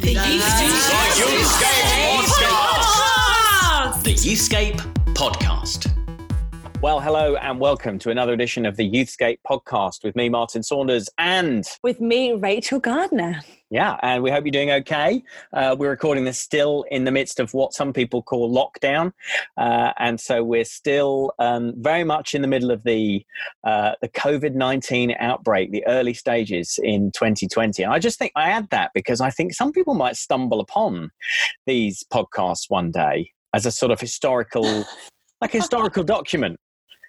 The Youthscape Podcast. The Youthscape Podcast. Well, hello and welcome to another edition of the Youthscape podcast with me, Martin Saunders, and with me, Rachel Gardner. Yeah, and we hope you're doing okay. Uh, we're recording this still in the midst of what some people call lockdown, uh, and so we're still um, very much in the middle of the uh, the COVID nineteen outbreak, the early stages in 2020. And I just think I add that because I think some people might stumble upon these podcasts one day as a sort of historical, like a historical document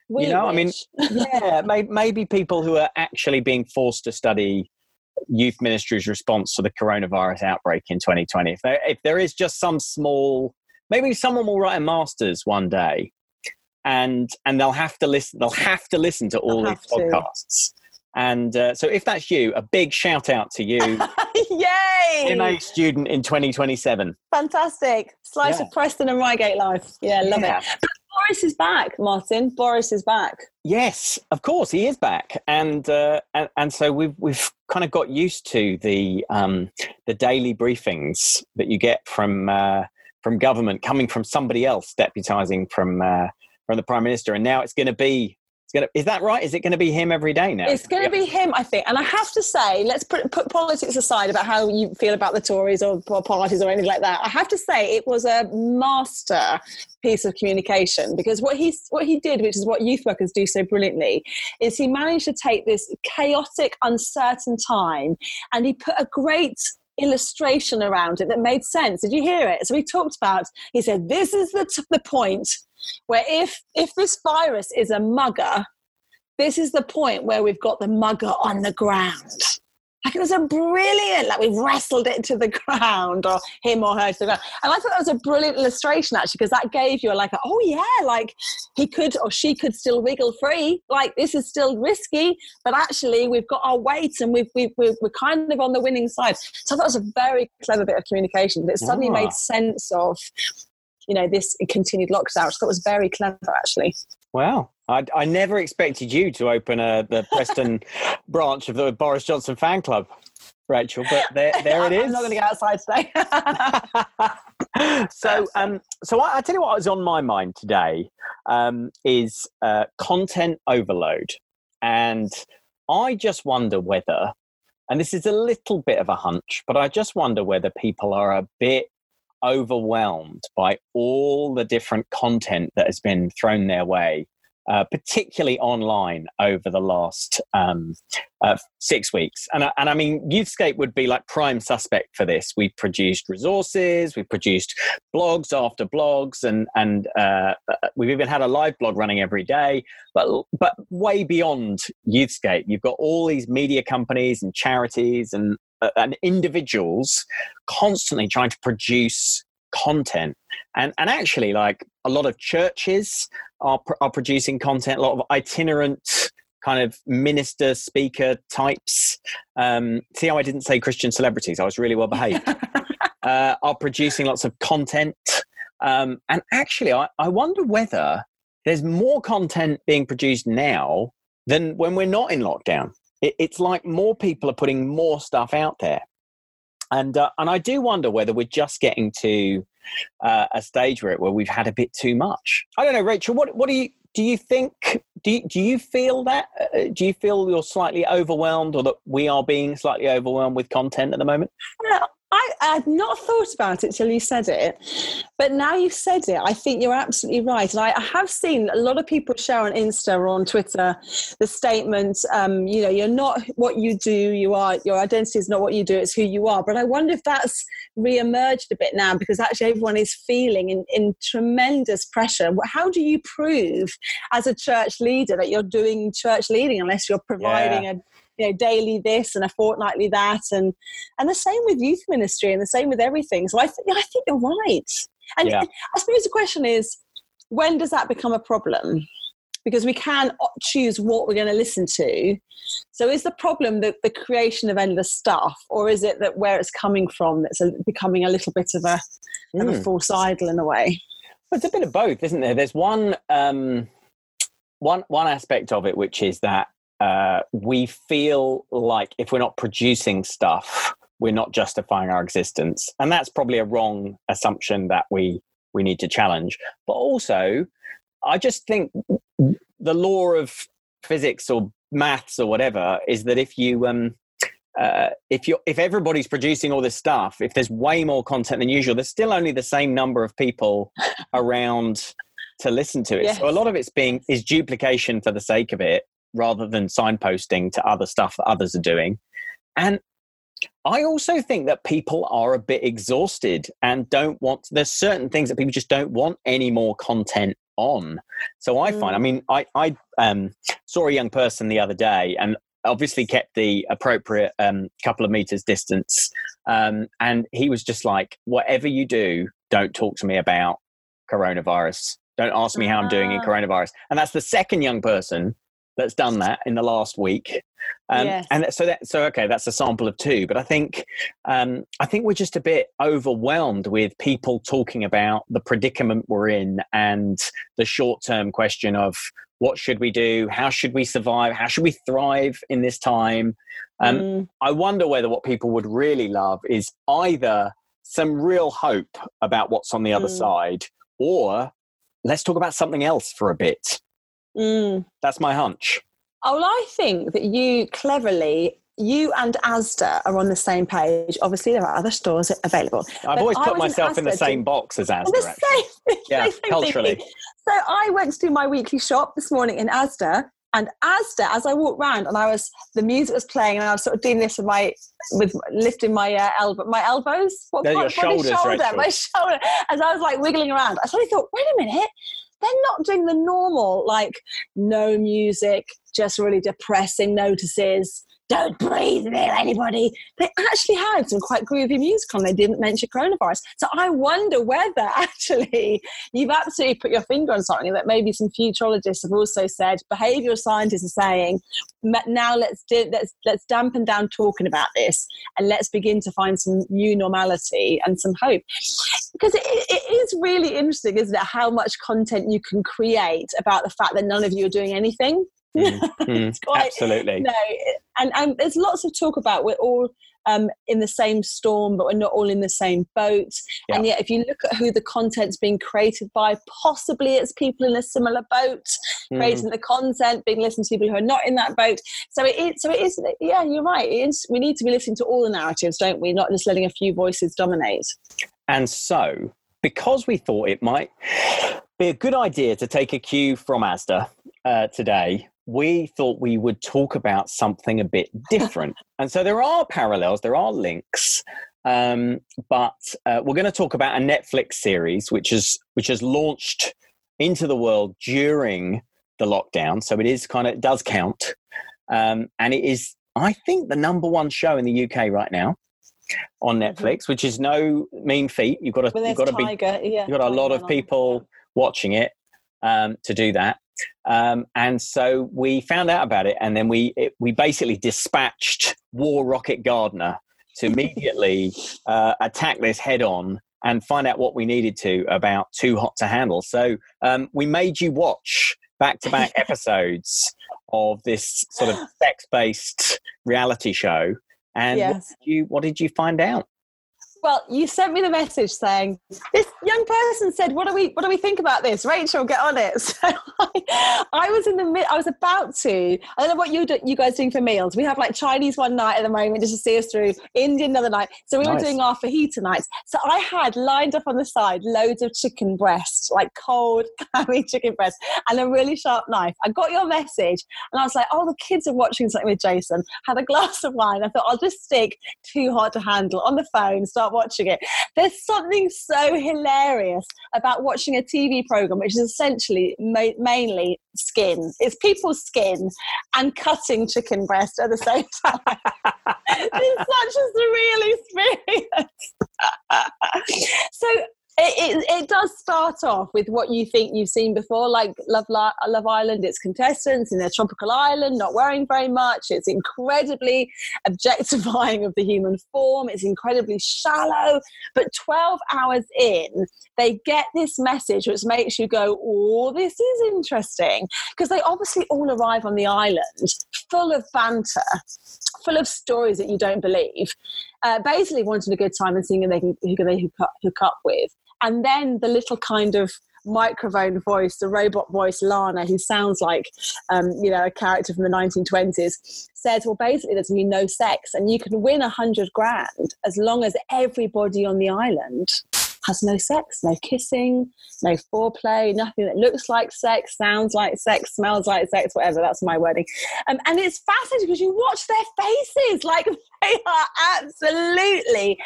We you know, I mean, yeah, may, maybe people who are actually being forced to study youth ministry's response to the coronavirus outbreak in 2020. If there, if there is just some small, maybe someone will write a master's one day, and and they'll have to listen. They'll have to listen to all these have to. podcasts. And uh, so, if that's you, a big shout out to you, Yay! MA student in 2027. Fantastic. Slice Yeah. of Preston and Reigate life. Yeah, love Yeah. it. But Boris is back, Martin. Boris is back. Yes, of course he is back, and uh, and, and so we've we've kind of got used to the um, the daily briefings that you get from uh, from government coming from somebody else deputising from uh, from the prime minister, and now it's going to be it's to is that right? Is it going to be him every day now? It's going to be him, I think. And I have to say, let's put, put politics aside about how you feel about the Tories or, or parties or anything like that. I have to say it was a master piece of communication because what he what he did, which is what youth workers do so brilliantly, is he managed to take this chaotic, uncertain time and he put a great illustration around it that made sense. Did you hear it? So he talked about. He said, "This is the t- the point where if if this virus is a mugger." this is the point where we've got the mugger on the ground. Like it was a brilliant, like we've wrestled it to the ground, or him or her to the ground. And I thought that was a brilliant illustration actually, because that gave you a, like, a, oh yeah, like he could or she could still wiggle free. Like this is still risky, but actually we've got our weight and we've, we've, we're, we're kind of on the winning side. So that was a very clever bit of communication. It suddenly Ah. made sense of, you know, this continued lockdown, thought was very clever actually. Wow. I, I never expected you to open a, the Preston branch of the Boris Johnson fan club, Rachel, but there, there it is. I'm not going to go outside today. so, um, so I, I tell you what was on my mind today um, is uh, content overload, and I just wonder whether, and this is a little bit of a hunch, but I just wonder whether people are a bit overwhelmed by all the different content that has been thrown their way. Uh, particularly online over the last um, uh, six weeks. And, and I mean, Youthscape would be like prime suspect for this. We've produced resources, we've produced blogs after blogs, and, and uh, uh, we've even had a live blog running every day. But, but way beyond Youthscape, you've got all these media companies and charities and, and individuals constantly trying to produce content. And, and actually, like a lot of churches are, pr- are producing content, a lot of itinerant kind of minister speaker types. Um, see how I didn't say Christian celebrities? I was really well behaved. uh, are producing lots of content. Um, and actually, I, I wonder whether there's more content being produced now than when we're not in lockdown. It, it's like more people are putting more stuff out there. And, uh, and I do wonder whether we're just getting to uh, a stage where, where we've had a bit too much. I don't know, Rachel. What what do you do? You think do you, do you feel that? Uh, do you feel you're slightly overwhelmed, or that we are being slightly overwhelmed with content at the moment? I, had not thought about it till you said it, but now you've said it, I think you're absolutely right. And I, I have seen a lot of people share on Insta or on Twitter the statement, um, you know, you're not what you do, you are, your identity is not what you do, it's who you are. But I wonder if that's re-emerged a bit now because actually everyone is feeling in, in tremendous pressure. How do you prove as a church leader that you're doing church leading unless you're providing a you know daily this and a fortnightly that and and the same with youth ministry and the same with everything so i think i think you're right and Yeah. i suppose the question is when does that become a problem because we can choose what we're going to listen to so is the problem that the creation of endless stuff or is it that where it's coming from that's a, becoming a little bit of a, of a Mm. false idol in a way Well, it's a bit of both, isn't there? There's one um, one one aspect of it, which is that uh, we feel like if we're not producing stuff, we're not justifying our existence. And that's probably a wrong assumption that we we need to challenge. But also, I just think the law of physics or maths or whatever is that if you um uh, if you if everybody's producing all this stuff, if there's way more content than usual, there's still only the same number of people around to listen to it. Yes. So a lot of it's being is duplication for the sake of it, rather than signposting to other stuff that others are doing. And I also think that people are a bit exhausted and don't want. There's certain things that people just don't want any more content on. So I find, I mm. mean, I I um, saw a young person the other day, and obviously kept the appropriate um, couple of meters distance, um, and he was just like, "Whatever you do, don't talk to me about coronavirus. Don't ask me how I'm doing in ah. coronavirus." And that's the second young person that's done that in the last week. Um, yes. And so that so okay, that's a sample of two. But I think um, I think we're just a bit overwhelmed with people talking about the predicament we're in and the short term question of what should we do, how should we survive, how should we thrive in this time. Um, mm. I wonder whether what people would really love is either some real hope about what's on the other mm. side, or let's talk about something else for a bit. Mm. That's my hunch. Oh, well, I think that you cleverly you and Asda are on the same page. Obviously, there are other stores available. I've always put myself in, in the same box as Asda. The same, yeah, same culturally. So I went to do my weekly shop this morning in Asda, and Asda, as I walked around, and I was the music was playing, and I was sort of doing this with my with lifting my uh, elbow, my elbows, what, your shoulders, shoulder, my shoulder, as I was like wiggling around. I suddenly thought, wait a minute, they're not doing the normal, like no music, just really depressing notices. Don't breathe near anybody. They actually had some quite groovy music on. They didn't mention coronavirus. So I wonder whether actually you've absolutely put your finger on something that maybe some futurologists have also said. Behavioral scientists are saying now let's do, let's let's dampen down talking about this and let's begin to find some new normality and some hope because it, it is really interesting, isn't it? How much content you can create about the fact that none of you are doing anything. Mm, mm, quite, absolutely. No, and, and there's lots of talk about we're all um, in the same storm, but we're not all in the same boat. Yeah. And yet, if you look at who the content's being created by, possibly it's people in a similar boat mm. creating the content, being listened to people who are not in that boat. So it is. So it is. Yeah, you're right. Is, we need to be listening to all the narratives, don't we? Not just letting a few voices dominate. And so, because we thought it might be a good idea to take a cue from Asda uh, today, we thought we would talk about something a bit different. and so there are parallels, there are links. Um, but uh, we're going to talk about a Netflix series which is which has launched into the world during the lockdown. So it is kind of it does count, um, and it is I think the number one show in the UK right now on mm-hmm. Netflix, mm-hmm. which is no mean feat. You've got to, well, you've got to be, yeah, you've got a lot of people watching it um, to do that. Um, and so we found out about it, and then we it, we basically dispatched War Rocket Gardner to immediately uh, attack this head on and find out what we needed to about Too Hot to Handle. So um, we made you watch back to back episodes of this sort of sex based reality show and yes. what, did you, what did you find out? Well, you sent me the message saying this young person said, "What do we what do we think about this?" Rachel, get on it. So I, I was in the mid. I was about to. I don't know what you do, you guys doing for meals. We have like Chinese one night at the moment just to see us through. Indian another night. So we nice. were doing our fajita nights. So I had lined up on the side loads of chicken breast, like cold clammy chicken breast, and a really sharp knife. I got your message, and I was like, "Oh, the kids are watching something with Jason." Had a glass of wine. I thought I'll just stick too hard to handle on the phone. Start watching it. There's something so hilarious about watching a TV program, which is essentially ma- mainly skin. It's people's skin and cutting chicken breast at the same time. it's such a surreal experience. so it, it, it, does start off with what you think you've seen before, like Love, Love Island. It's contestants in a tropical island, not wearing very much. It's incredibly objectifying of the human form. It's incredibly shallow. But 12 hours in, they get this message which makes you go, oh, this is interesting. Because they obviously all arrive on the island full of banter, full of stories that you don't believe. Uh, basically, wanting a good time and seeing who they can, hook up with. And then the little kind of microphone voice, the robot voice Lana, who sounds like um, you know a character from the 1920s, says, "Well, basically, there's going to be no sex, and you can win a hundred grand as long as everybody on the island has no sex, no kissing, no foreplay, nothing that looks like sex, sounds like sex, smells like sex, whatever. That's my wording. Um, and it's fascinating because you watch their faces, like they are absolutely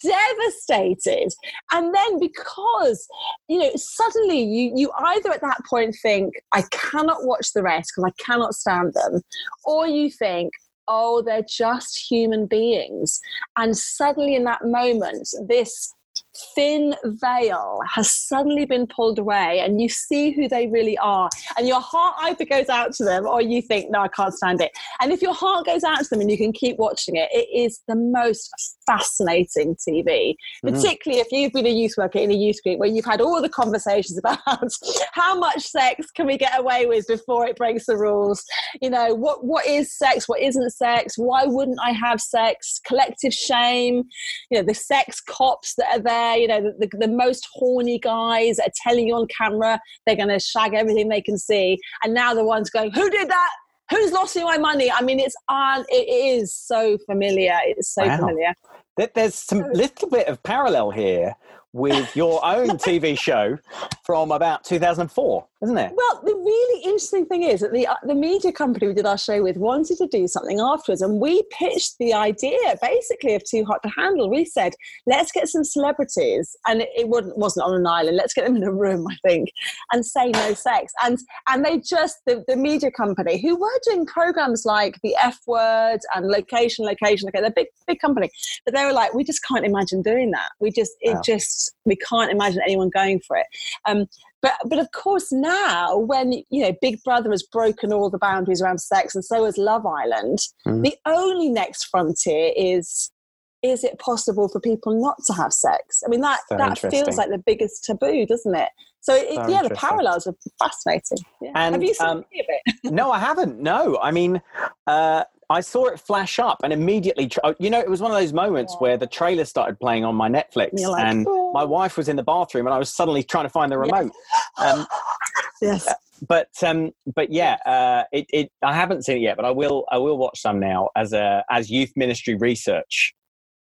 devastated and then because you know suddenly you you either at that point think i cannot watch the rest because i cannot stand them or you think oh they're just human beings and suddenly in that moment this thin veil has suddenly been pulled away and you see who they really are. And your heart either goes out to them or you think no i can't stand it. And if your heart goes out to them and you can keep watching it it is the most fascinating tv mm-hmm. particularly if you've been a youth worker in a youth group where you've had all the conversations about how much sex can we get away with before it breaks the rules. You know what what is sex? What isn't sex? Why wouldn't i have sex? Collective shame. You know the sex cops that are there you know, the, the, the most horny guys are telling you on camera they're going to shag everything they can see. And now the one's going, who did that? Who's lost me my money? I mean, it's uh, on. It is so familiar. It's so wow. familiar. There's some little bit of parallel here with your own TV show from about 2004, isn't it? Well, the really interesting thing is that the uh, the media company we did our show with wanted to do something afterwards, and we pitched the idea basically of Too Hot to Handle. We said, let's get some celebrities, and it, it wasn't wasn't on an island. Let's get them in a room, I think, and say no sex. And and they just the, the media company who were doing programs like the F Word and Location, Location. Okay, they're big big company, but they were like, we just can't imagine doing that. We just it wow. just we can't imagine anyone going for it. Um, but but of course now when you know Big Brother has broken all the boundaries around sex, and so has Love Island, mm. the only next frontier is is it possible for people not to have sex? I mean that that feels like the biggest taboo, doesn't it? So it, yeah, the parallels are fascinating. Yeah. And, have you seen um, any of it? no, I haven't. No, I mean, uh, I saw it flash up and immediately, uh, you know, it was one of those moments yeah. where the trailer started playing on my Netflix and, like, and oh. my wife was in the bathroom and I was suddenly trying to find the remote. Um, yes. Uh, but um, but yeah, uh, it, it I haven't seen it yet, but I will I will watch some now as a as youth ministry research,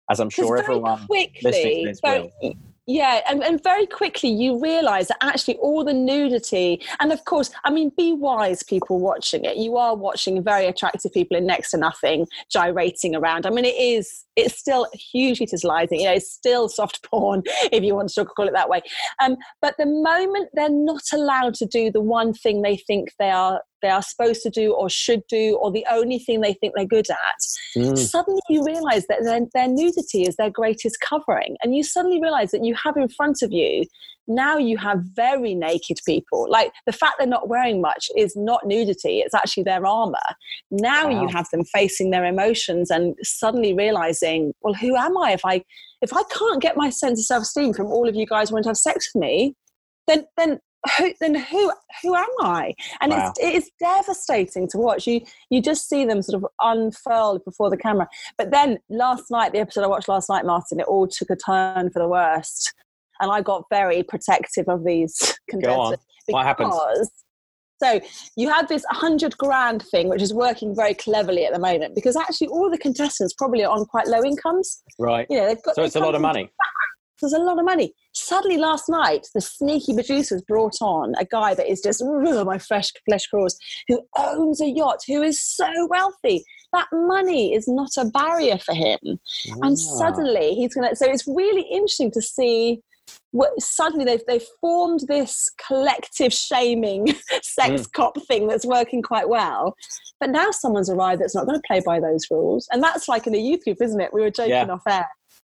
as I'm sure everyone quickly, listening to this will yeah, and, and very quickly you realize that actually all the nudity, and of course, I mean, be wise, people watching it. You are watching very attractive people in next to nothing gyrating around. I mean, it is, it's still hugely tantalizing. You know, it's still soft porn, if you want to call it that way. Um, but the moment they're not allowed to do the one thing they think they are they are supposed to do or should do or the only thing they think they're good at mm. suddenly you realize that their, their nudity is their greatest covering and you suddenly realize that you have in front of you now you have very naked people like the fact they're not wearing much is not nudity it's actually their armor now wow. you have them facing their emotions and suddenly realizing well who am i if i if i can't get my sense of self-esteem from all of you guys wanting to have sex with me then then who, then who who am I? And wow. it's it is devastating to watch. You you just see them sort of unfurled before the camera. But then last night, the episode I watched last night, Martin, it all took a turn for the worst, and I got very protective of these contestants. What happened? So you have this hundred grand thing, which is working very cleverly at the moment, because actually all the contestants probably are on quite low incomes. Right. You know, they've got. So it's a lot of money. There's a lot of money. Suddenly, last night, the sneaky producers brought on a guy that is just my fresh flesh crawls, who owns a yacht, who is so wealthy. That money is not a barrier for him, and suddenly he's gonna. So it's really interesting to see what, suddenly they've they've formed this collective shaming sex mm. cop thing that's working quite well. But now someone's arrived that's not going to play by those rules, and that's like in a youth group, isn't it? We were joking yeah. off air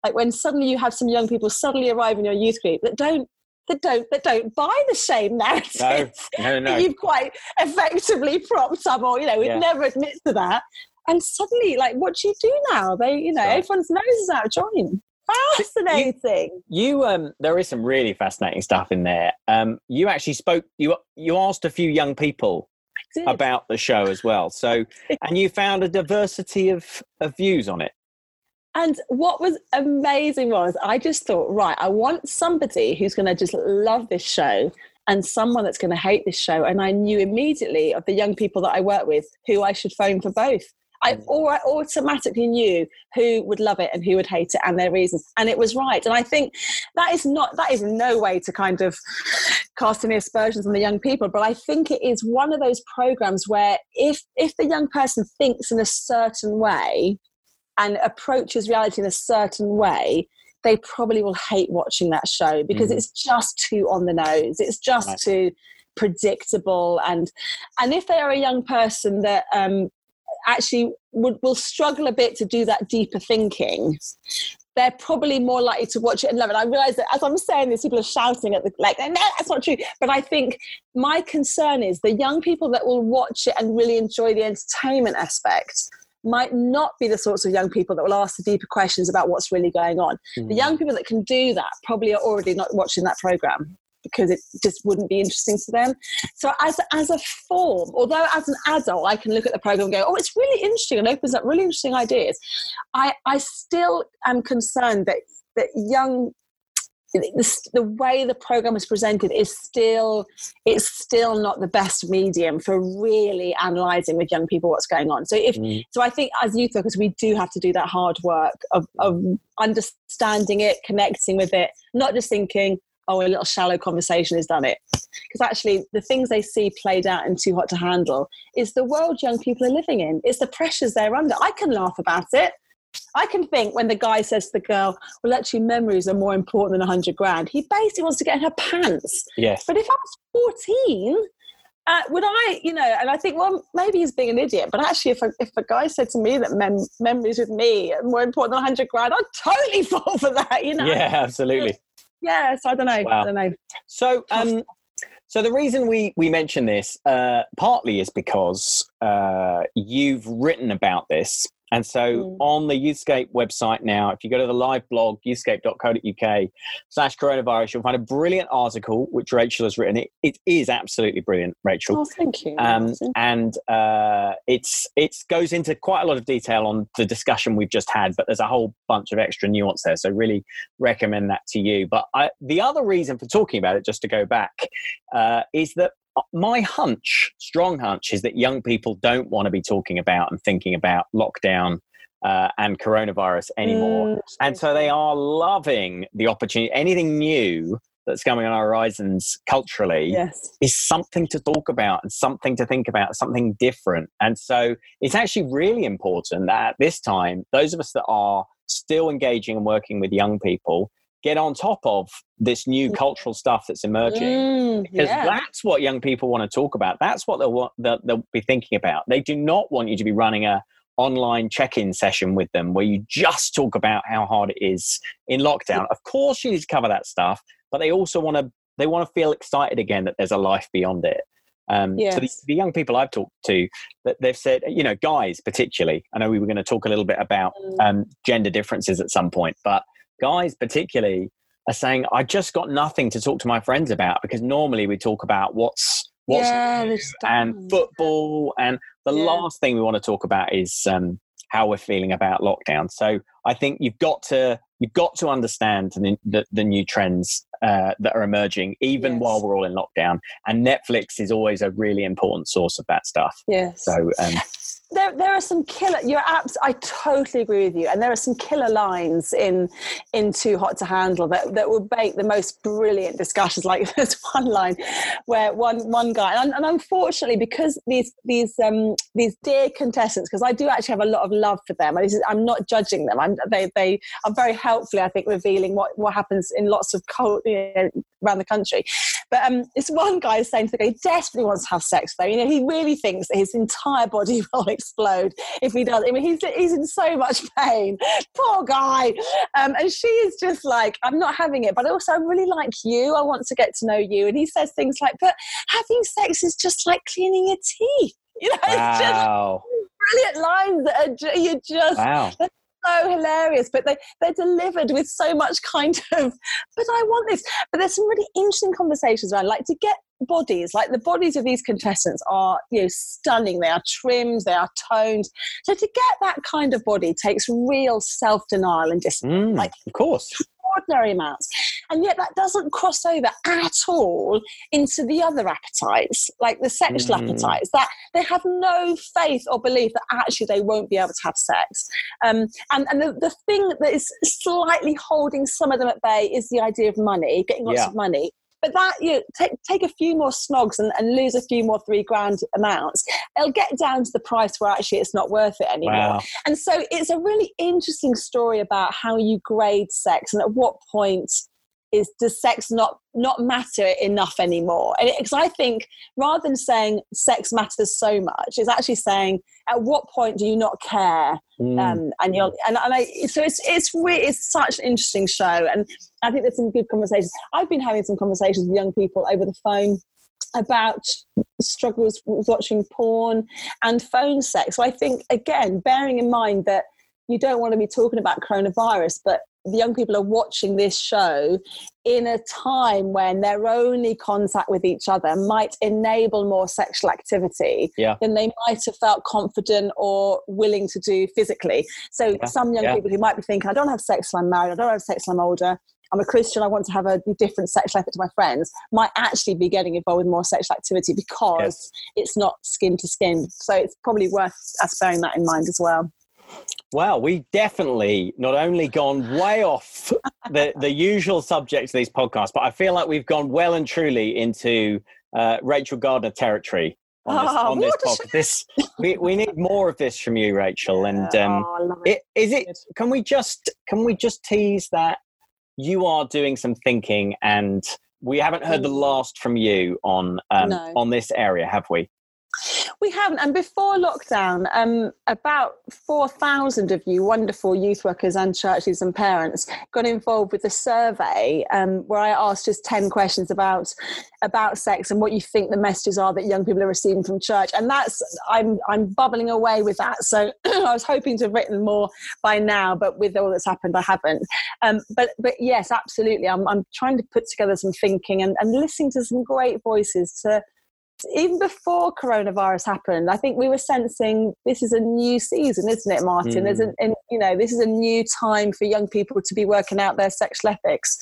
like when suddenly you have some young people suddenly arrive in your youth group that don't that don't that don't buy the shame narrative. No, no, no. that you've quite effectively propped up, or you know, Yeah. never admit to that. And suddenly, like, what do you do now? They, you know, Right. everyone's nose is out of joint. Fascinating. You um, there is some really fascinating stuff in there. Um, you actually spoke. You you asked a few young people about the show as well. So, and you found a diversity of of views on it. And what was amazing was I just thought, right, I want somebody who's going to just love this show and someone that's going to hate this show. And I knew immediately of the young people that I work with who I should phone for both. I, Mm. or I automatically knew who would love it and who would hate it and their reasons. And it was right. And I think that is not, that is no way to kind of cast any aspersions on the young people. But I think it is one of those programs where if, if the young person thinks in a certain way, and approaches reality in a certain way, they probably will hate watching that show because Mhm. it's just too on the nose. It's just Right. too predictable, and and if they are a young person that um, actually would will struggle a bit to do that deeper thinking. They're probably more likely to watch it and love it. I realize that as I'm saying this, people are shouting at the like, no, that's not true. But I think my concern is the young people that will watch it and really enjoy the entertainment aspect might not be the sorts of young people that will ask the deeper questions about what's really going on. Mm. The young people that can do that probably are already not watching that program because it just wouldn't be interesting to them. So as as a form, although as an adult I can look at the program and go, oh, it's really interesting and opens up really interesting ideas, I I still am concerned that that young the, the way the program is presented is still it's still not the best medium for really analyzing with young people what's going on. So if Mm. so i think as youth workers we do have to do that hard work of, of understanding it connecting with it not just thinking oh a little shallow conversation has done it. Because actually the things they see played out in too hot to handle is the world young people are living in. It's the pressures they're under. I can laugh about it I can think when the guy says to the girl, well, actually, memories are more important than 100 grand. He basically wants to get in her pants. Yes. But if I was 14, uh, would I, you know, and I think, well, maybe he's being an idiot, but actually, if a, if a guy said to me that mem- memories with me are more important than 100 grand, I'd totally fall for that, you know? Yeah, absolutely. Yeah, so I don't know. Wow. I don't know. So, um, so the reason we we mention this uh, partly is because uh, you've written about this, and so Mm. on the Youthscape website now, if you go to the live blog youthscape.co.uk slash coronavirus, you'll find a brilliant article which Rachel has written. It, it is absolutely brilliant, Rachel. Oh, thank you. um, and uh, it's it goes into quite a lot of detail on the discussion we've just had, but there's a whole bunch of extra nuance there. So really recommend that to you. But I, the other reason for talking about it, just to go back, uh, is that my hunch, strong hunch, is that young people don't want to be talking about and thinking about lockdown. Uh, and coronavirus anymore, Mm, and so they are loving the opportunity. Anything new that's coming on our horizons culturally, Yes. is something to talk about and something to think about, something different. And so it's actually really important that at this time, those of us that are still engaging and working with young people get on top of this new Yeah. cultural stuff that's emerging. Mm, Because yeah. that's what young people want to talk about. That's what they'll, want, they'll, they'll be thinking about. They do not want you to be running a online check-in session with them where you just talk about how hard it is in lockdown. Of course, you need to cover that stuff, but they also want to they want to feel excited again that there's a life beyond it. Um, So the, the young people I've talked to, that they've said, you know, guys particularly. I know we were going to talk a little bit about Mm. um, gender differences at some point, but guys particularly are saying, I just got nothing to talk to my friends about because normally we talk about what's what's yeah, and football, and the Yeah. last thing we want to talk about is um, how we're feeling about lockdown. So I think you've got to you've got to understand the the, the new trends uh, that are emerging, even Yes. while we're all in lockdown. And Netflix is always a really important source of that stuff. Yes. So um, there, there are some killer your apps i totally agree with you and there are some killer lines in in too hot to handle that, that will make the most brilliant discussions like there's one line where one one guy and, and unfortunately because these these um these dear contestants because i do actually have a lot of love for them i'm not judging them i'm they they are very helpfully i think revealing what what happens in lots of cult, you know, around the country. But um, this one guy is saying to the guy, he desperately wants to have sex though. You know, he really thinks that his entire body will explode if he does. I mean, he's, he's in so much pain. Poor guy. Um, and she is just like, I'm not having it, but also I really like you. I want to get to know you. And he says things like, but having sex is just like cleaning your teeth. You know, wow. it's just brilliant lines that are you just wow so hilarious, but they, they're delivered with so much kind of, but I want this. But there's some really interesting conversations around, like to get bodies, like the bodies of these contestants are, you know, stunning. They are trimmed, they are toned. So to get that kind of body takes real self denial and discipline. Mm, like, of course extraordinary amounts. And yet that doesn't cross over at all into the other appetites, like the sexual mm. appetites, that they have no faith or belief that actually they won't be able to have sex. Um, and and the, the thing that is slightly holding some of them at bay is the idea of money, getting lots yeah. of money. But that you take take a few more snogs and, and lose a few more three grand amounts, it'll get down to the price where actually it's not worth it anymore. Wow. And so it's a really interesting story about how you grade sex and at what point is does sex not not matter enough anymore? And because i think rather than saying sex matters so much it's actually saying at what point do you not care? Mm. um, and you're and, and I, so it's it's really it's such an interesting show and i think there's some good conversations. I've been having some conversations with young people over the phone about struggles with watching porn and phone sex. So i think again bearing in mind that you don't want to be talking about coronavirus but young people are watching this show in a time when their only contact with each other might enable more sexual activity yeah. than they might have felt confident or willing to do physically. So yeah. some young yeah. people who might be thinking, I don't have sex till I'm married, I don't have sex till I'm older, I'm a Christian, I want to have a different sexual effort to my friends, might actually be getting involved with more sexual activity because yes. it's not skin to skin. So it's probably worth us bearing that in mind as well. Well, we definitely not only gone way off the, the usual subject of these podcasts, but I feel like we've gone well and truly into uh, Rachel Gardner territory on this, oh, on this podcast. This we, we need more of this from you, Rachel. And um, oh, it. Is it? Can we just can we just tease that you are doing some thinking, and we haven't heard the last from you on um, no. on this area, have we? We haven't. And before lockdown, um, about 4,000 of you wonderful youth workers and churches and parents got involved with a survey um, where I asked just 10 questions about, about sex and what you think the messages are that young people are receiving from church. And that's, I'm, I'm bubbling away with that. So I was hoping to have written more by now, but with all that's happened, I haven't. Um, but, but yes, absolutely. I'm, I'm trying to put together some thinking and, and listening to some great voices to even before coronavirus happened, I think we were sensing this is a new season, isn't it, Martin? Mm. There's and, you know, this is a new time for young people to be working out their sexual ethics,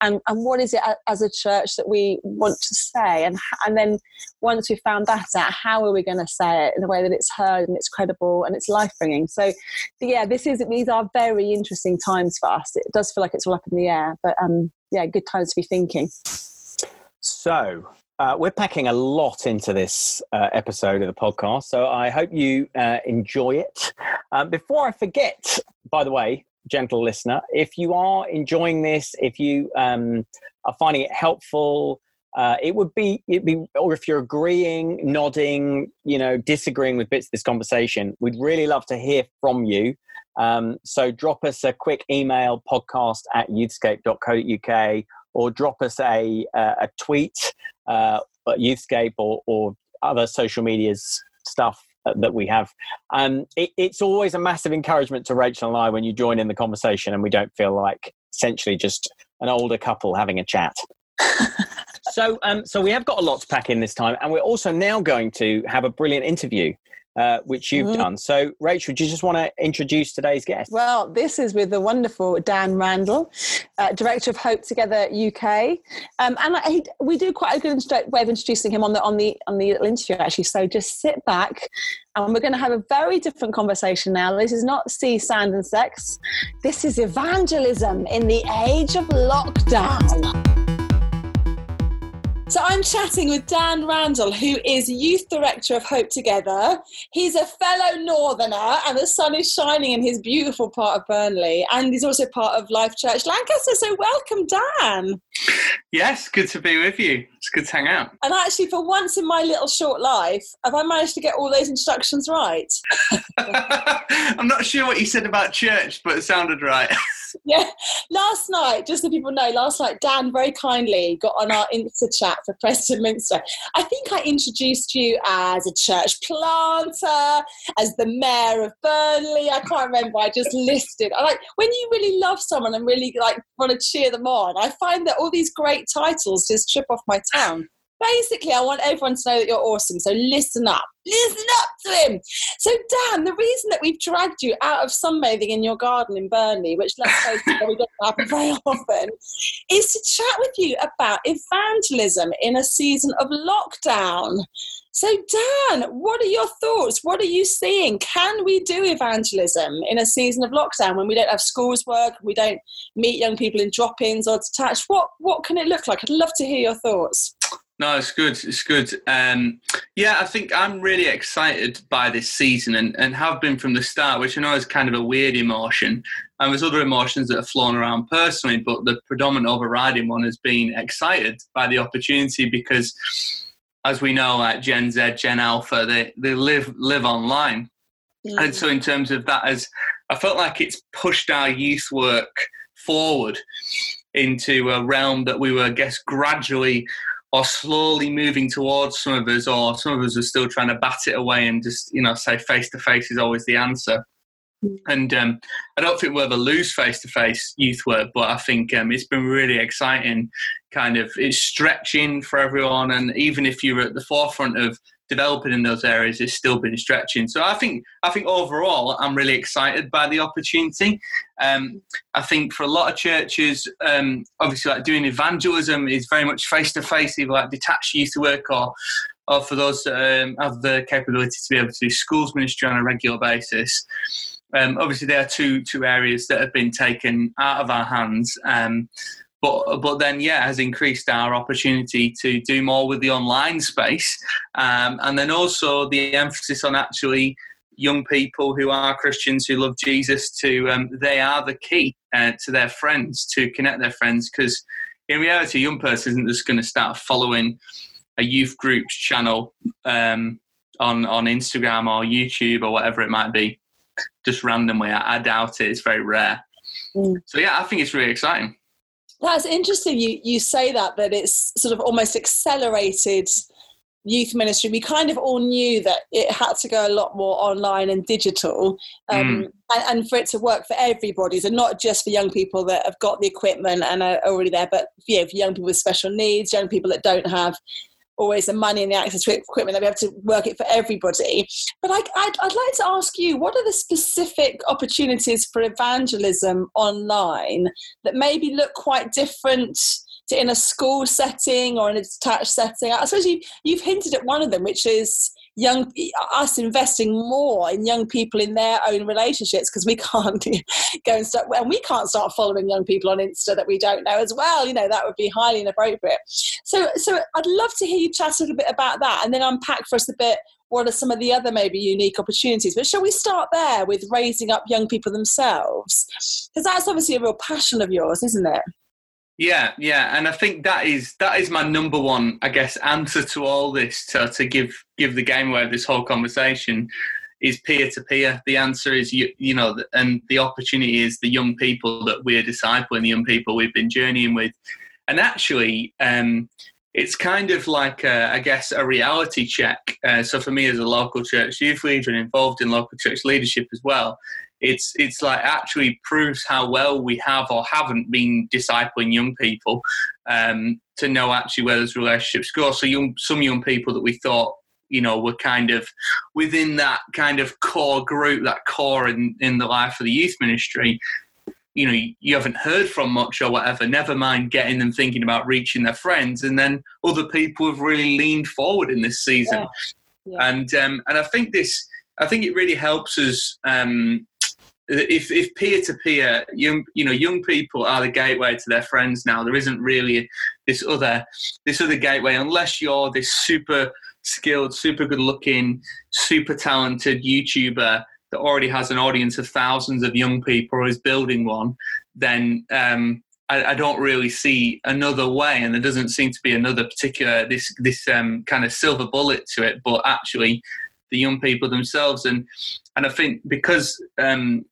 and and what is it as a church that we want to say, and and then once we found that out, how are we going to say it in a way that it's heard and it's credible and it's life bringing? So, yeah, this is these are very interesting times for us. It does feel like it's all up in the air, but um, yeah, good times to be thinking. So, uh, we're packing a lot into this uh, episode of the podcast, so I hope you uh, enjoy it. Um, before I forget, by the way, gentle listener, if you are enjoying this, if you um, are finding it helpful, uh, it would be it'd be or if you're agreeing nodding you know disagreeing with bits of this conversation we'd really love to hear from you um, so drop us a quick email podcast at youthscape.co.uk or drop us a, a tweet, uh, Youthscape or, or other social medias stuff that we have. Um, it, it's always a massive encouragement to Rachel and I when you join in the conversation and we don't feel like essentially just an older couple having a chat. so, um, so we have got a lot to pack in this time, and we're also now going to have a brilliant interview uh, which you've mm-hmm. done. So, Rachel, do you just want to introduce today's guest? Well, this is with the wonderful Dan Randall, uh, director of Hope Together UK, um, and I, we do quite a good way of introducing him on the on the on the little interview actually. So, just sit back, and we're going to have a very different conversation now. This is not sea, sand, and sex. This is evangelism in the age of lockdown. So I'm chatting with Dan Randall, who is Youth Director of Hope Together. He's a fellow Northerner, and the sun is shining in his beautiful part of Burnley. And he's also part of Life Church Lancaster. So welcome, Dan. Yes, good to be with you. It's good to hang out. And actually, for once in my little short life, have I managed to get all those instructions right? I'm not sure what you said about church, but it sounded right. yeah. Last night, just so people know, last night Dan very kindly got on our Insta chat for Preston Minster. I think I introduced you as a church planter, as the mayor of Burnley. I can't remember. I just listed. I like when you really love someone and really like want to cheer them on. I find that all these great titles just trip off my tongue basically, I want everyone to know that you're awesome. So listen up. Listen up to him. So, Dan, the reason that we've dragged you out of sunbathing in your garden in Burnley, which let's face it, we don't happen very often, is to chat with you about evangelism in a season of lockdown. So, Dan, what are your thoughts? What are you seeing? Can we do evangelism in a season of lockdown when we don't have schools work, we don't meet young people in drop ins or detached? What, what can it look like? I'd love to hear your thoughts. No, it's good. It's good. Um, yeah, I think I'm really excited by this season and, and have been from the start, which I know is kind of a weird emotion. And there's other emotions that have flown around personally, but the predominant overriding one has been excited by the opportunity because, as we know, like Gen Z, Gen Alpha, they, they live live online. And so, in terms of that, as I felt like it's pushed our youth work forward into a realm that we were, I guess, gradually or slowly moving towards some of us, or some of us are still trying to bat it away and just, you know, say face to face is always the answer. Hmm. And um, I don't think we'll ever lose face to face youth work, but I think um, it's been really exciting. Kind of, it's stretching for everyone, and even if you're at the forefront of developing in those areas has still been stretching. So I think I think overall I'm really excited by the opportunity. Um, I think for a lot of churches, um, obviously like doing evangelism is very much face to face, either like detached youth work or or for those that um, have the capability to be able to do schools ministry on a regular basis. Um, obviously, there are two two areas that have been taken out of our hands. But but then yeah has increased our opportunity to do more with the online space. Um, and then also the emphasis on actually young people who are christians who love jesus to um, they are the key uh, to their friends to connect their friends because in reality a young person isn't just going to start following a youth group's channel um, on on instagram or youtube or whatever it might be just randomly. I, I doubt it. It's very rare. Mm. so yeah i think it's really exciting that's interesting. You you say that that it's sort of almost accelerated youth ministry. We kind of all knew that it had to go a lot more online and digital, um, mm. and, and, for it to work for everybody, so not just for young people that have got the equipment and are already there, but you know, for young people with special needs, young people that don't have always the money and the access to equipment that we have to work it for everybody. But I, I'd, I'd like to ask you, what are the specific opportunities for evangelism online that maybe look quite different? to in a school setting or in a detached setting. I suppose you, you've hinted at one of them, which is young us investing more in young people in their own relationships because we can't go and start and we can't start following young people on insta that we don't know as well you know that would be highly inappropriate. So so i'd love to hear you chat a little bit about that and then unpack for us a bit what are some of the other maybe unique opportunities. But shall we start there with raising up young people themselves? Because that's obviously a real passion of yours isn't it? Yeah, yeah, and I think that is that is my number one, I guess, answer to all this to, to give give the game away this whole conversation is peer to peer. The answer is you you know, and the opportunity is the young people that we're discipling, the young people we've been journeying with, and actually. Um, it's kind of like, a, I guess, a reality check. Uh, so for me, as a local church youth leader and involved in local church leadership as well, it's it's like actually proves how well we have or haven't been discipling young people um, to know actually where those relationships go. So young, some young people that we thought you know were kind of within that kind of core group, that core in in the life of the youth ministry. You know, you haven't heard from much or whatever. Never mind getting them thinking about reaching their friends, and then other people have really leaned forward in this season. Yeah. Yeah. And um, and I think this, I think it really helps us um, if if peer to peer, young you know young people are the gateway to their friends now. There isn't really this other this other gateway unless you're this super skilled, super good looking, super talented YouTuber that already has an audience of thousands of young people or is building one. Then um, I, I, don't really see another way, and there doesn't seem to be another particular this this um, kind of silver bullet to it. But actually, the young people themselves, and and I think because um,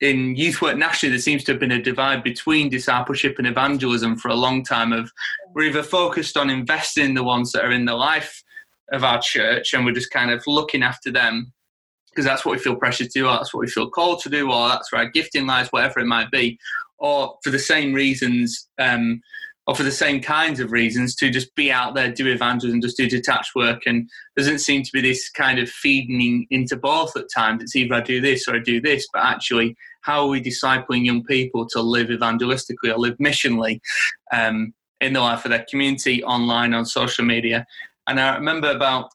in youth work nationally, there seems to have been a divide between discipleship and evangelism for a long time. Of we're either focused on investing in the ones that are in the life of our church, and we're just kind of looking after them because that's what we feel pressure to do, or that's what we feel called to do, or that's where our gifting lies, whatever it might be, or for the same reasons. Um, or for the same kinds of reasons to just be out there, do evangelism, just do detached work. And doesn't seem to be this kind of feeding into both at times. It's either I do this or I do this, but actually, how are we discipling young people to live evangelistically or live missionally um, in the life of their community, online, on social media? And I remember about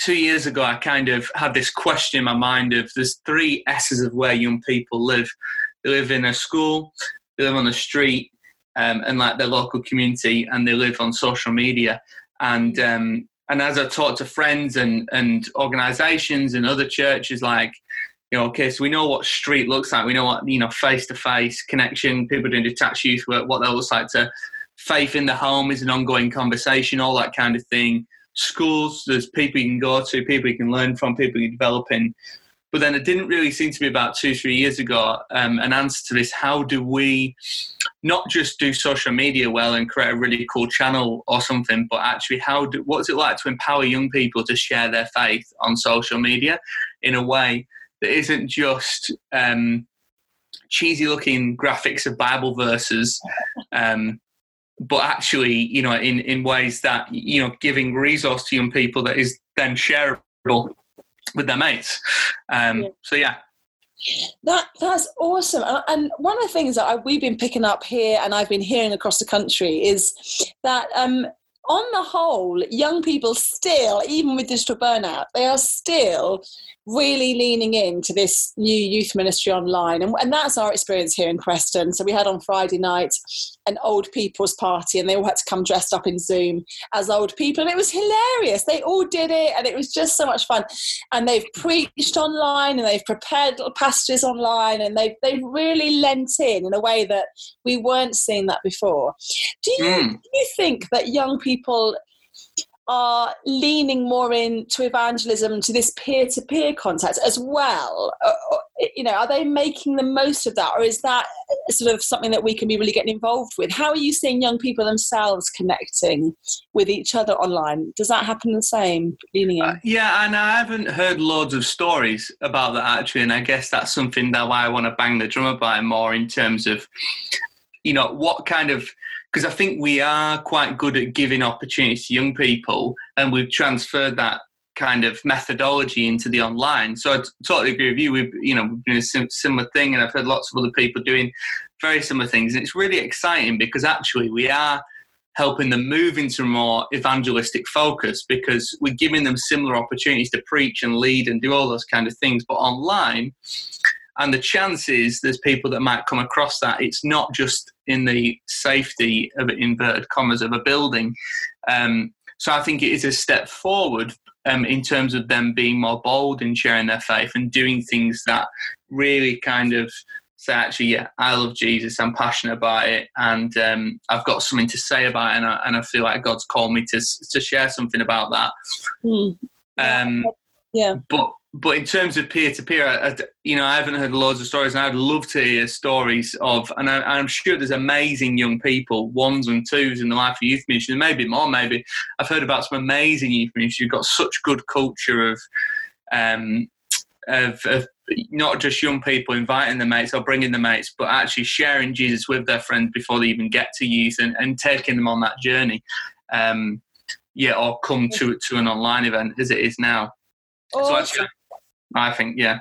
two years ago, I kind of had this question in my mind of there's three S's of where young people live. They live in a school, they live on the street, um, and like their local community, and they live on social media. And um, and as I talk to friends and and organisations and other churches, like you know, okay, so we know what street looks like. We know what you know, face to face connection. People doing detached youth work, what that looks like to faith in the home is an ongoing conversation, all that kind of thing. Schools, there's people you can go to, people you can learn from, people you're developing. But then it didn't really seem to be about two, three years ago um, an answer to this. How do we not just do social media well and create a really cool channel or something, but actually how do, what's it like to empower young people to share their faith on social media in a way that isn't just um, cheesy looking graphics of Bible verses, um, but actually, you know, in, in ways that, you know, giving resource to young people that is then shareable with their mates. Um, yeah. So yeah. That that's awesome, and one of the things that I, we've been picking up here, and I've been hearing across the country, is that um, on the whole, young people still, even with digital burnout, they are still really leaning into this new youth ministry online. And, and that's our experience here in Preston. So we had on Friday night an old people's party and they all had to come dressed up in Zoom as old people. And it was hilarious. They all did it and it was just so much fun. And they've preached online and they've prepared little passages online and they've, they've really lent in in a way that we weren't seeing that before. Do you, mm. do you think that young people are leaning more into evangelism to this peer-to-peer contact as well. Uh, uh, you know are they making the most of that or is that sort of something that we can be really getting involved with? How are you seeing young people themselves connecting with each other online? Does that happen the same leaning in? Uh, yeah and i haven't heard loads of stories about that actually and i guess that's something that i want to bang the drum about more in terms of you know what kind of because I think we are quite good at giving opportunities to young people, and we've transferred that kind of methodology into the online. So I totally agree with you. We've you know we've doing a similar thing, and I've heard lots of other people doing very similar things, and it's really exciting because actually we are helping them move into a more evangelistic focus because we're giving them similar opportunities to preach and lead and do all those kind of things. But online, and the chances there's people that might come across that it's not just in the safety of inverted commas of a building um, so i think it is a step forward um, in terms of them being more bold in sharing their faith and doing things that really kind of say actually yeah i love jesus i'm passionate about it and um, i've got something to say about it and I, and I feel like god's called me to, to share something about that mm. um, yeah but but in terms of peer to peer, you know, I haven't heard loads of stories, and I'd love to hear stories of. And I, am sure there's amazing young people, ones and twos in the life of youth ministry. Maybe more. Maybe I've heard about some amazing youth ministry. You've got such good culture of, um, of, of not just young people inviting the mates or bringing the mates, but actually sharing Jesus with their friends before they even get to youth and, and taking them on that journey. Um, yeah, or come to to an online event as it is now. So oh, I think, yeah.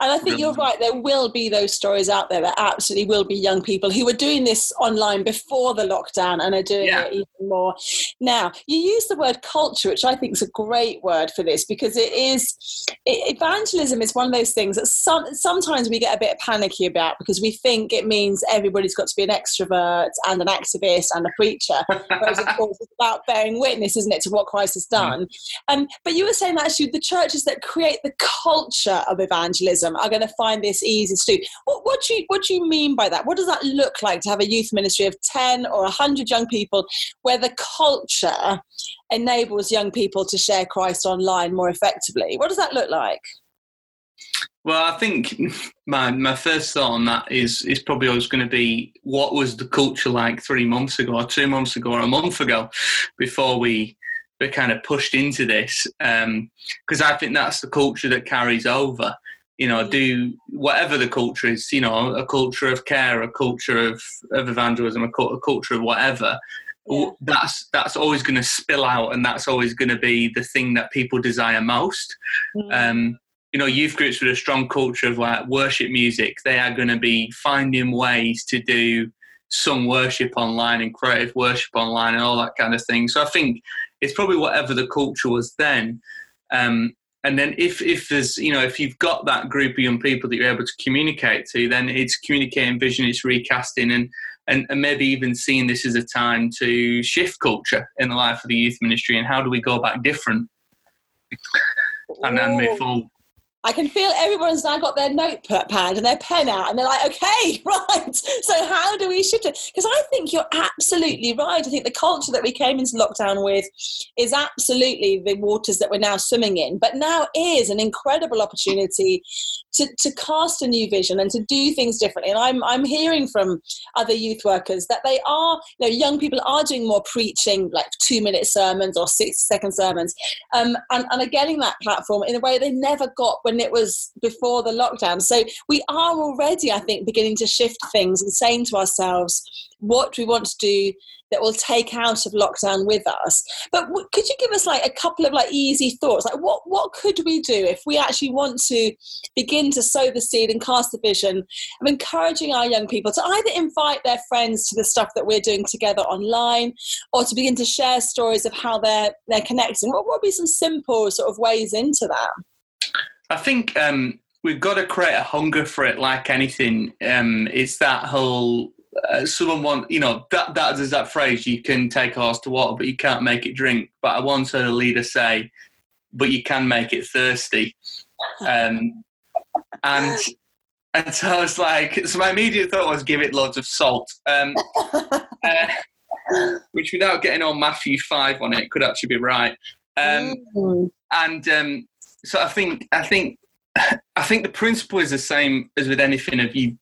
And I think you're right. There will be those stories out there. There absolutely will be young people who were doing this online before the lockdown and are doing Yeah. it even more now. You use the word culture, which I think is a great word for this because it is it, evangelism is one of those things that some, sometimes we get a bit panicky about because we think it means everybody's got to be an extrovert and an activist and a preacher. Whereas, of course, it's about bearing witness, isn't it, to what Christ has done. Um, but you were saying that actually the churches that create the culture of evangelism are going to find this easy to do. What, what do you what do you mean by that? What does that look like to have a youth ministry of ten or hundred young people, where the culture enables young people to share Christ online more effectively? What does that look like? Well, I think my my first thought on that is is probably always going to be what was the culture like three months ago, or two months ago, or a month ago, before we we kind of pushed into this. Um, because I think that's the culture that carries over. You know, do whatever the culture is. You know, a culture of care, a culture of of evangelism, a, a culture of whatever. Yeah. That's that's always going to spill out, and that's always going to be the thing that people desire most um, you know, youth groups with a strong culture of like worship music, they are going to be finding ways to do sung worship online and creative worship online and all that kind of thing. So I think it's probably whatever the culture was then. Um, and then if, if there's, you know, if you've got that group of young people that you're able to communicate to, then it's communicating vision, it's recasting and, and, and maybe even seeing this as a time to shift culture in the life of the youth ministry and how do we go back different and then move forward. I can feel everyone's now got their notepad and their pen out, and they're like, okay, right. So, how do we shift it? Because I think you're absolutely right. I think the culture that we came into lockdown with is absolutely the waters that we're now swimming in, but now is an incredible opportunity to, to cast a new vision and to do things differently. And I'm, I'm hearing from other youth workers that they are, you know, young people are doing more preaching, like two minute sermons or six second sermons, um, and, and are getting that platform in a way they never got when it was before the lockdown. So we are already, I think, beginning to shift things and saying to ourselves what we want to do that will take out of lockdown with us. But w- could you give us like a couple of like easy thoughts? Like what what could we do if we actually want to begin to sow the seed and cast the vision of encouraging our young people to either invite their friends to the stuff that we're doing together online or to begin to share stories of how they're they're connecting? What would be some simple sort of ways into that? I think um, we've got to create a hunger for it, like anything. Um, it's that whole uh, someone want you know that that there's that phrase you can take a horse to water, but you can't make it drink. But I once heard a leader say, "But you can make it thirsty," um, and and so I was like, so my immediate thought was give it loads of salt. Um, uh, which, without getting on Matthew five on it, could actually be right. Um, Mm. and um, so I think I think I think the principle is the same as with anything of you.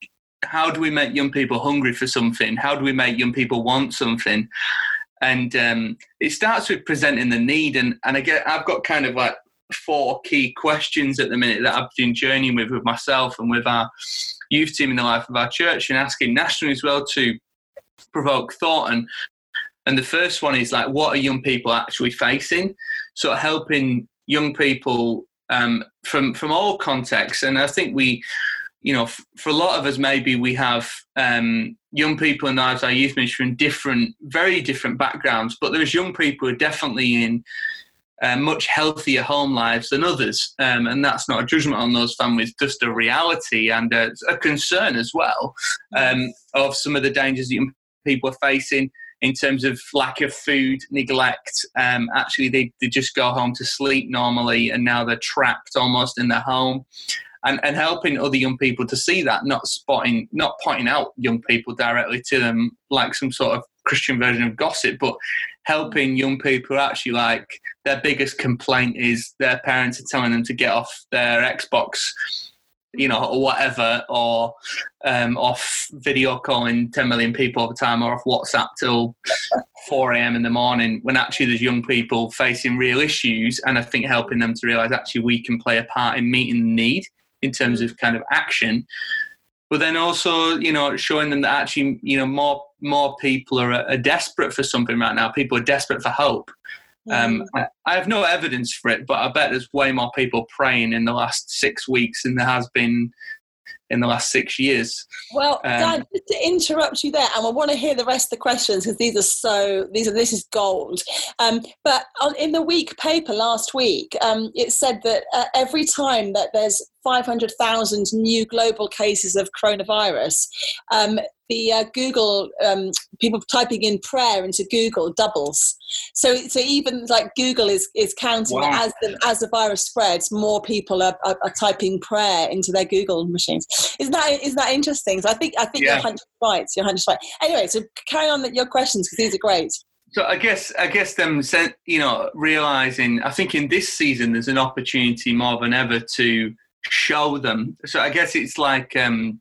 How do we make young people hungry for something? How do we make young people want something? And um, it starts with presenting the need. And and get I've got kind of like four key questions at the minute that I've been journeying with with myself and with our youth team in the life of our church and asking nationally as well to provoke thought and and the first one is like what are young people actually facing so helping young people um, from from all contexts. And i think we you know f- for a lot of us maybe we have um, young people in our youth ministry from different very different backgrounds. But there's young people who are definitely in uh, much healthier home lives than others. Um, and that's not a judgment on those families just a reality and a, a concern as well um, of some of the dangers that young people are facing in terms of lack of food, neglect. Um, actually, they, they just go home to sleep normally, and now they're trapped almost in their home. And, and helping other young people to see that, not spotting, not pointing out young people directly to them like some sort of Christian version of gossip, but helping young people actually like their biggest complaint is their parents are telling them to get off their Xbox you know, or whatever, or um, off video calling 10 million people all the time, or off WhatsApp till 4 a.m. in the morning, when actually there's young people facing real issues. And I think helping them to realize actually we can play a part in meeting the need in terms of kind of action. But then also, you know, showing them that actually, you know, more more people are, are desperate for something right now. People are desperate for hope. Um, I, I have no evidence for it, but I bet there's way more people praying in the last six weeks than there has been in the last six years. Well, Um, Dan, just to interrupt you there, and I want to hear the rest of the questions because these are so these are this is gold. Um, but on, in the week paper last week, um, it said that uh, every time that there's 500,000 new global cases of coronavirus, um, the uh, Google um, people typing in prayer into Google doubles. So, so even like Google is is counting Wow. as the as the virus spreads, more people are, are, are typing prayer into their Google machines. Isn't that isn't that interesting? So I think I think Yeah. you're hundred right. You're hundred right. Anyway, so carry on with your questions because these are great. So I guess I guess them you know realizing I think in this season there's an opportunity more than ever to show them. So I guess it's like um,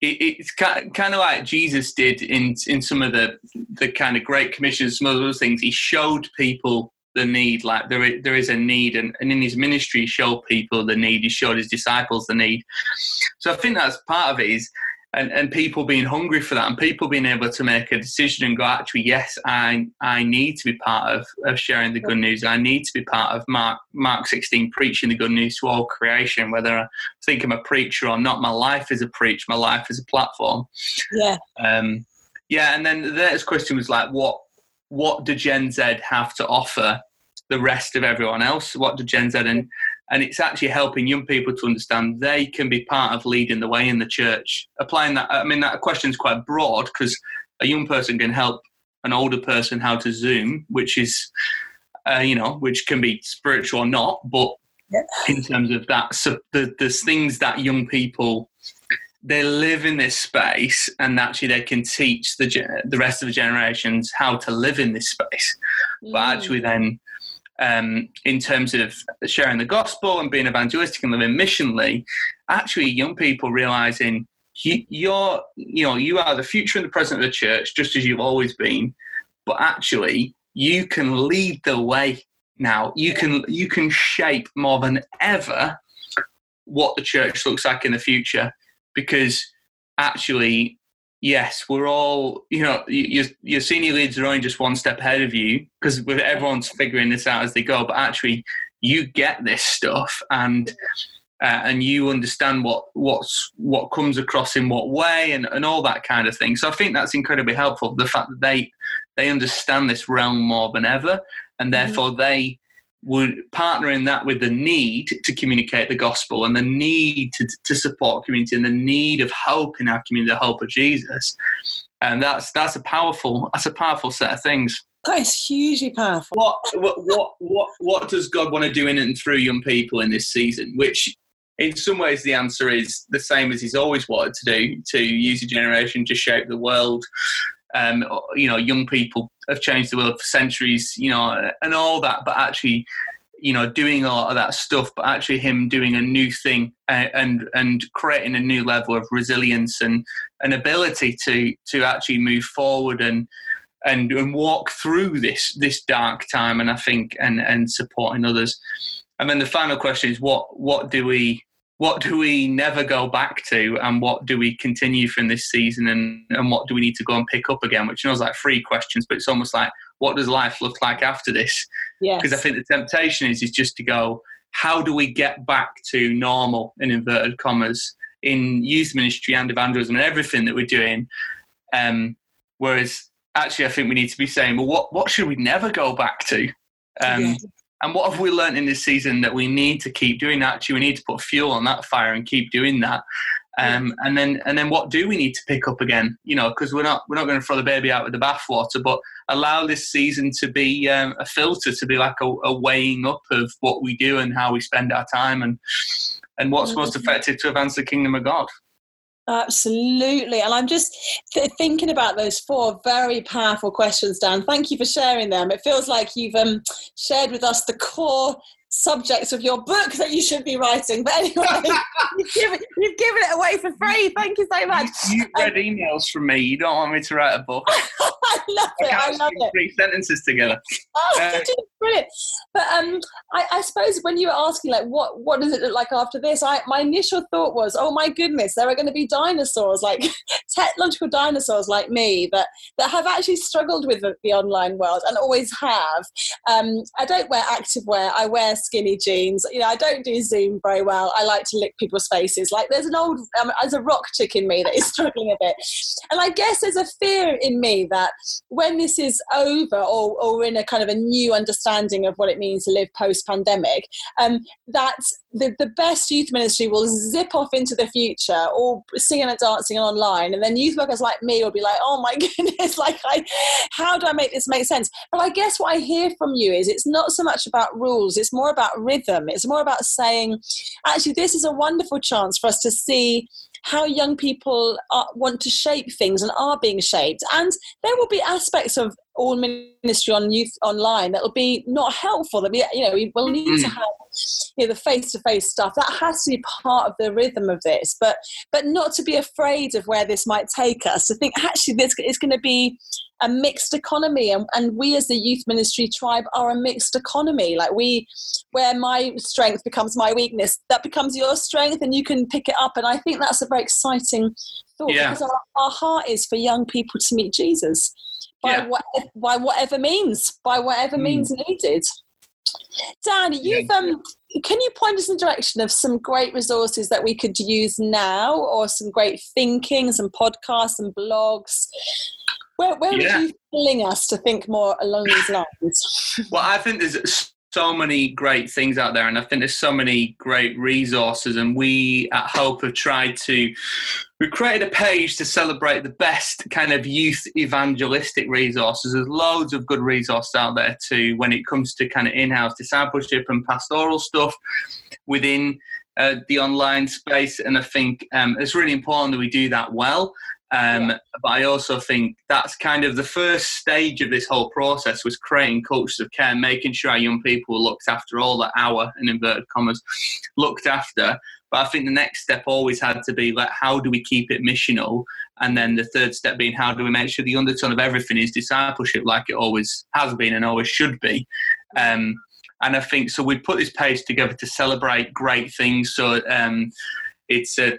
it, it's kind kind of like Jesus did in in some of the the kind of great commissions, some of those things. He showed people the need, like there is, there is a need, and, and in his ministry, he showed people the need. He showed his disciples the need. So I think that's part of it is and, and people being hungry for that and people being able to make a decision and go actually yes i i need to be part of, of sharing the good news i need to be part of mark mark 16 preaching the good news to all creation whether i think i'm a preacher or not my life is a preach my life is a platform Yeah, um yeah and then the next question was like what what do gen z have to offer the rest of everyone else what do gen z and and it's actually helping young people to understand they can be part of leading the way in the church. Applying that, I mean, that question is quite broad because a young person can help an older person how to Zoom, which is, uh, you know, which can be spiritual or not, but Yeah. in terms of that, so the, there's things that young people they live in this space, and actually they can teach the the rest of the generations how to live in this space but Mm. actually then um, in terms of sharing the gospel and being evangelistic and living missionally actually young people realizing you, you're you know you are the future and the present of the church just as you've always been. But actually you can lead the way now. You can you can shape more than ever what the church looks like in the future. Because actually yes we're all you know your, your senior leads are only just one step ahead of you because everyone's figuring this out as they go but actually you get this stuff and uh, and you understand what what's what comes across in what way and, and all that kind of thing. So i think that's incredibly helpful the fact that they they understand this realm more than ever and therefore they would partner in that with the need to communicate the gospel and the need to, to support community and the need of hope in our community, the hope of Jesus. And that's that's a powerful that's a powerful set of things. that is hugely powerful. What what what what, what does God want to do in and through young people in this season? Which in some ways the answer is the same as he's always wanted to do, to use a generation to shape the world. Um, you know, young people have changed the world for centuries, you know, and all that, but actually, you know, doing a lot of that stuff, but actually him doing a new thing uh, and and creating a new level of resilience and an ability to to actually move forward and and and walk through this this dark time and I think and and supporting others. And then the final question is what what do we what do we never go back to and what do we continue from this season and, and what do we need to go and pick up again which knows like three questions but it's almost like what does life look like after this Yes. because I think the temptation is is just to go, how do we get back to normal in inverted commas in youth ministry and evangelism and everything that we're doing? Um, whereas actually, I think we need to be saying, well, what what should we never go back to? Um, Yeah. And what have we learned in this season that we need to keep doing? That? Actually, we need to put fuel on that fire and keep doing that. Um, and then, and then, what do we need to pick up again? You know, because we're not we're not going to throw the baby out with the bathwater, but allow this season to be um, a filter, to be like a, a weighing up of what we do and how we spend our time, and and what's most effective to advance the kingdom of God. Absolutely. And I'm just th- thinking about those four very powerful questions, Dan. Thank you for sharing them. It feels like you've um, shared with us the core subject of your book that you should be writing. But anyway, you've, given, you've given it away for free. Thank you so much. You, have read um, emails from me. You don't want me to write a book. I love it. I, I love it. Three sentences together. Oh, uh, brilliant. But um, I, I, suppose when you were asking, like, what what does it look like after this? I my initial thought was, oh my goodness, there are going to be dinosaurs, like technological dinosaurs like me, that that have actually struggled with the, the online world and always have. Um, I don't wear activewear. I wear skinny jeans. You know, I don't do Zoom very well. I like to lick people's faces. Like, there's an old, um, there's a rock chick in me that is struggling a bit, and I guess there's a fear in me that when this is over, or or in a kind of a new understanding of what it means to live post pandemic, um, that the, the best youth ministry will zip off into the future or singing and dancing online and then youth workers like me will be like oh my goodness like I, how do i make this make sense but i guess what i hear from you is it's not so much about rules it's more about rhythm it's more about saying actually this is a wonderful chance for us to see how young people are, want to shape things and are being shaped. And there will be aspects of all ministry on youth online that will be not helpful. That we, you know, we will need to mm. have you know, the face-to-face stuff. That has to be part of the rhythm of this, but but not to be afraid of where this might take us. To think actually this is going to be a mixed economy and, and we as the youth ministry tribe are a mixed economy like we where my strength becomes my weakness that becomes your strength and you can pick it up and i think that's a very exciting thought yeah. because our, our heart is for young people to meet jesus by, yeah. what, by whatever means by whatever mm. means needed dan you've um can you point us in the direction of some great resources that we could use now or some great thinking some podcasts and blogs where, where yeah. would you feeling us to think more along these lines? well, I think there's so many great things out there, and I think there's so many great resources. And we at Hope have tried to we created a page to celebrate the best kind of youth evangelistic resources. There's loads of good resources out there too when it comes to kind of in-house discipleship and pastoral stuff within uh, the online space. And I think um, it's really important that we do that well. Um, yeah. But I also think that's kind of the first stage of this whole process was creating cultures of care, making sure our young people looked after all that our, in inverted commas, looked after. But I think the next step always had to be like, how do we keep it missional? And then the third step being, how do we make sure the undertone of everything is discipleship, like it always has been and always should be? Um, and I think so. We put this page together to celebrate great things. So um, it's a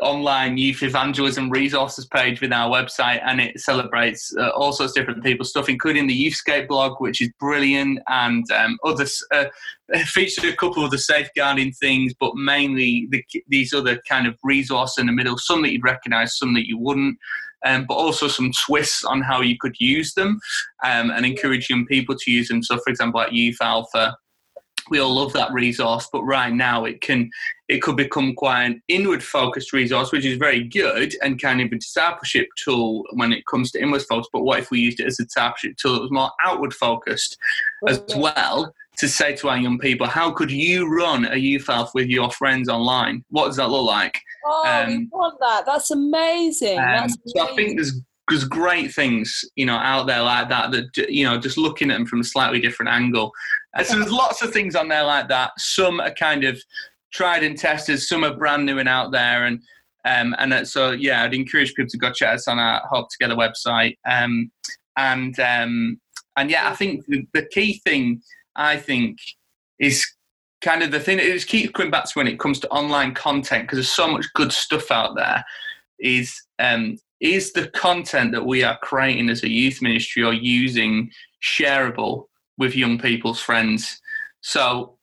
online youth evangelism resources page with our website and it celebrates uh, all sorts of different people's stuff including the youthscape blog which is brilliant and um, others uh, features a couple of the safeguarding things but mainly the, these other kind of resource in the middle some that you'd recognize some that you wouldn't um, but also some twists on how you could use them um, and encourage young people to use them. So for example like youth alpha we all love that resource, but right now it can it could become quite an inward focused resource, which is very good and kind of a discipleship tool when it comes to inward focus. But what if we used it as a discipleship tool that was more outward focused as well? To say to our young people, how could you run a youth alpha with your friends online? What does that look like? Oh, um, we want that. That's amazing. Um, That's amazing. So I think there's there's great things you know out there like that that you know just looking at them from a slightly different angle. Uh, so there's lots of things on there like that. Some are kind of tried and tested some are brand new and out there. And um, and uh, so yeah i'd encourage people to go check us on our hope together website. Um, and um, and yeah i think the, the key thing i think is kind of the thing is keep coming back to when it comes to online content because there's so much good stuff out there is um, is the content that we are creating as a youth ministry or using shareable with young people's friends? So,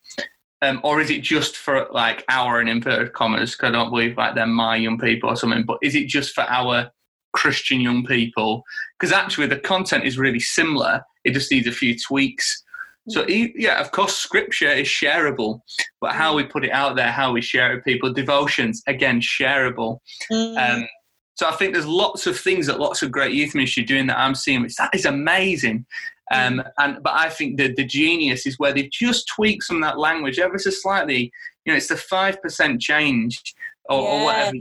um, or is it just for like our in inverted commas? Because I don't believe like they're my young people or something. But is it just for our Christian young people? Because actually, the content is really similar. It just needs a few tweaks. So yeah, of course, scripture is shareable, but how we put it out there, how we share it with people, devotions again shareable. Mm. Um, so I think there's lots of things that lots of great youth ministry are doing that I'm seeing, which that is amazing. Um, mm. and but I think the the genius is where they've just tweak some of that language ever so slightly. You know, it's the five percent change or, yes. or whatever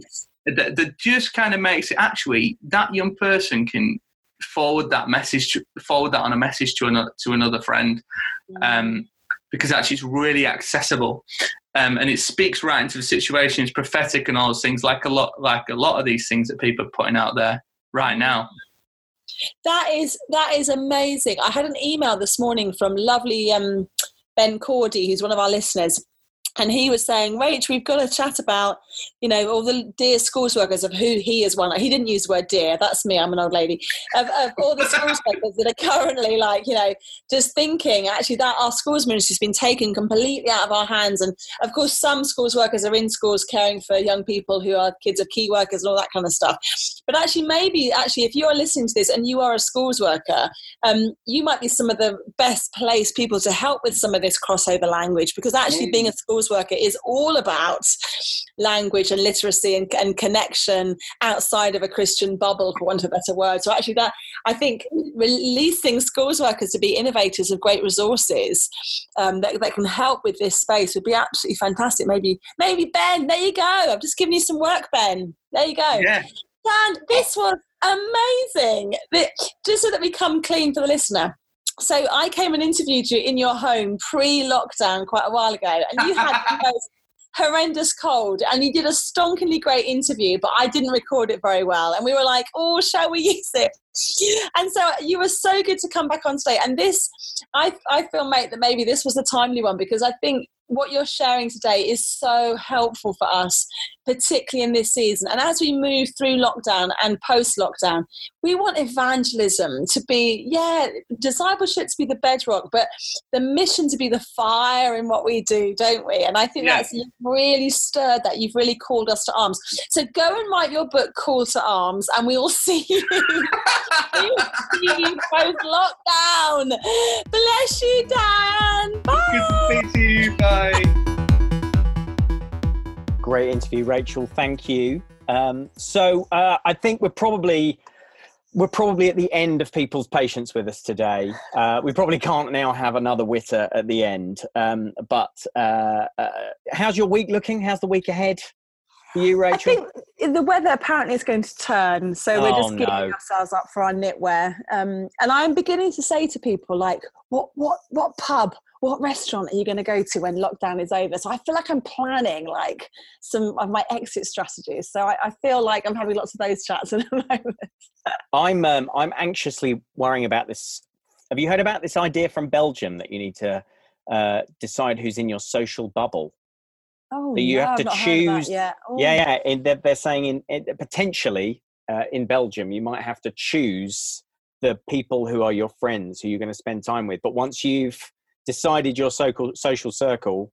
that, that just kind of makes it actually that young person can forward that message to, forward that on a message to another to another friend. Mm. Um, because actually it's really accessible. Um, and it speaks right into the situation. It's prophetic and all those things, like a lot, like a lot of these things that people are putting out there right now. That is that is amazing. I had an email this morning from lovely um, Ben Cordy, who's one of our listeners, and he was saying, Rach, we've got to chat about, you know, all the dear schools workers of who he is one. He didn't use the word dear. That's me. I'm an old lady. Of, of all the schools workers that are currently like, you know, just thinking actually that our schools ministry has been taken completely out of our hands. And of course, some schools workers are in schools caring for young people who are kids of key workers and all that kind of stuff. But actually, maybe actually, if you are listening to this and you are a schools worker, um, you might be some of the best placed people to help with some of this crossover language because actually, mm. being a schools worker is all about language and literacy and, and connection outside of a Christian bubble, for want of a better word. So actually, that I think releasing schools workers to be innovators of great resources um, that, that can help with this space would be absolutely fantastic. Maybe, maybe Ben, there you go. I've just given you some work, Ben. There you go. Yeah. Dan, this was amazing. Just so that we come clean for the listener so I came and interviewed you in your home pre-lockdown quite a while ago, and you had the most horrendous cold, and you did a stonkingly great interview, but I didn't record it very well, and we were like, "Oh, shall we use it?" And so you were so good to come back on stage, and this, I, I feel, mate, that maybe this was a timely one because I think what you're sharing today is so helpful for us, particularly in this season. And as we move through lockdown and post lockdown, we want evangelism to be, yeah, discipleship to be the bedrock, but the mission to be the fire in what we do, don't we? And I think yeah. that's really stirred that. You've really called us to arms. So go and write your book, Call to Arms, and we will see you. see you post lockdown. Bless you, Dan. Bye. Good to to you. Bye. Great interview, Rachel. Thank you. Um, so uh, I think we're probably we're probably at the end of people's patience with us today. Uh, we probably can't now have another witter at the end. Um, but uh, uh how's your week looking? How's the week ahead for you, Rachel? I think the weather apparently is going to turn, so we're just oh, gearing no. ourselves up for our knitwear. Um, and I'm beginning to say to people like, "What, what, what pub? what restaurant are you going to go to when lockdown is over? So I feel like I'm planning like some of my exit strategies. So I, I feel like I'm having lots of those chats at the moment. I'm um, I'm anxiously worrying about this. Have you heard about this idea from Belgium that you need to uh, decide who's in your social bubble? Oh, you no, have to choose. Yeah, oh. yeah, yeah. They're, they're saying in, potentially uh, in Belgium you might have to choose the people who are your friends who you're going to spend time with. But once you've decided your social social circle,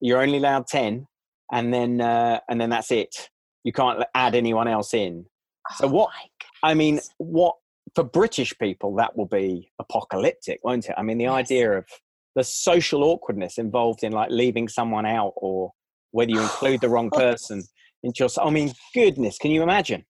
you're only allowed ten, and then uh, and then that's it. You can't add anyone else in. So oh what? I mean, what for British people that will be apocalyptic, won't it? I mean, the yes. idea of the social awkwardness involved in like leaving someone out or whether you include the wrong person into your. I mean, goodness, can you imagine?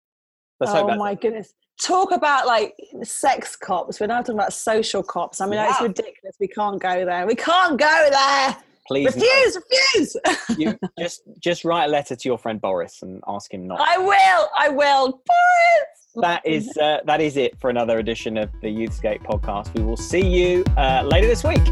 Let's oh my goodness! talk about like sex cops. We're now talking about social cops. I mean, yeah. it's ridiculous. We can't go there. We can't go there. Please refuse, no. refuse. you just just write a letter to your friend Boris and ask him not. I will. I will. Boris. That is uh, that is it for another edition of the Youthscape podcast. We will see you uh, later this week.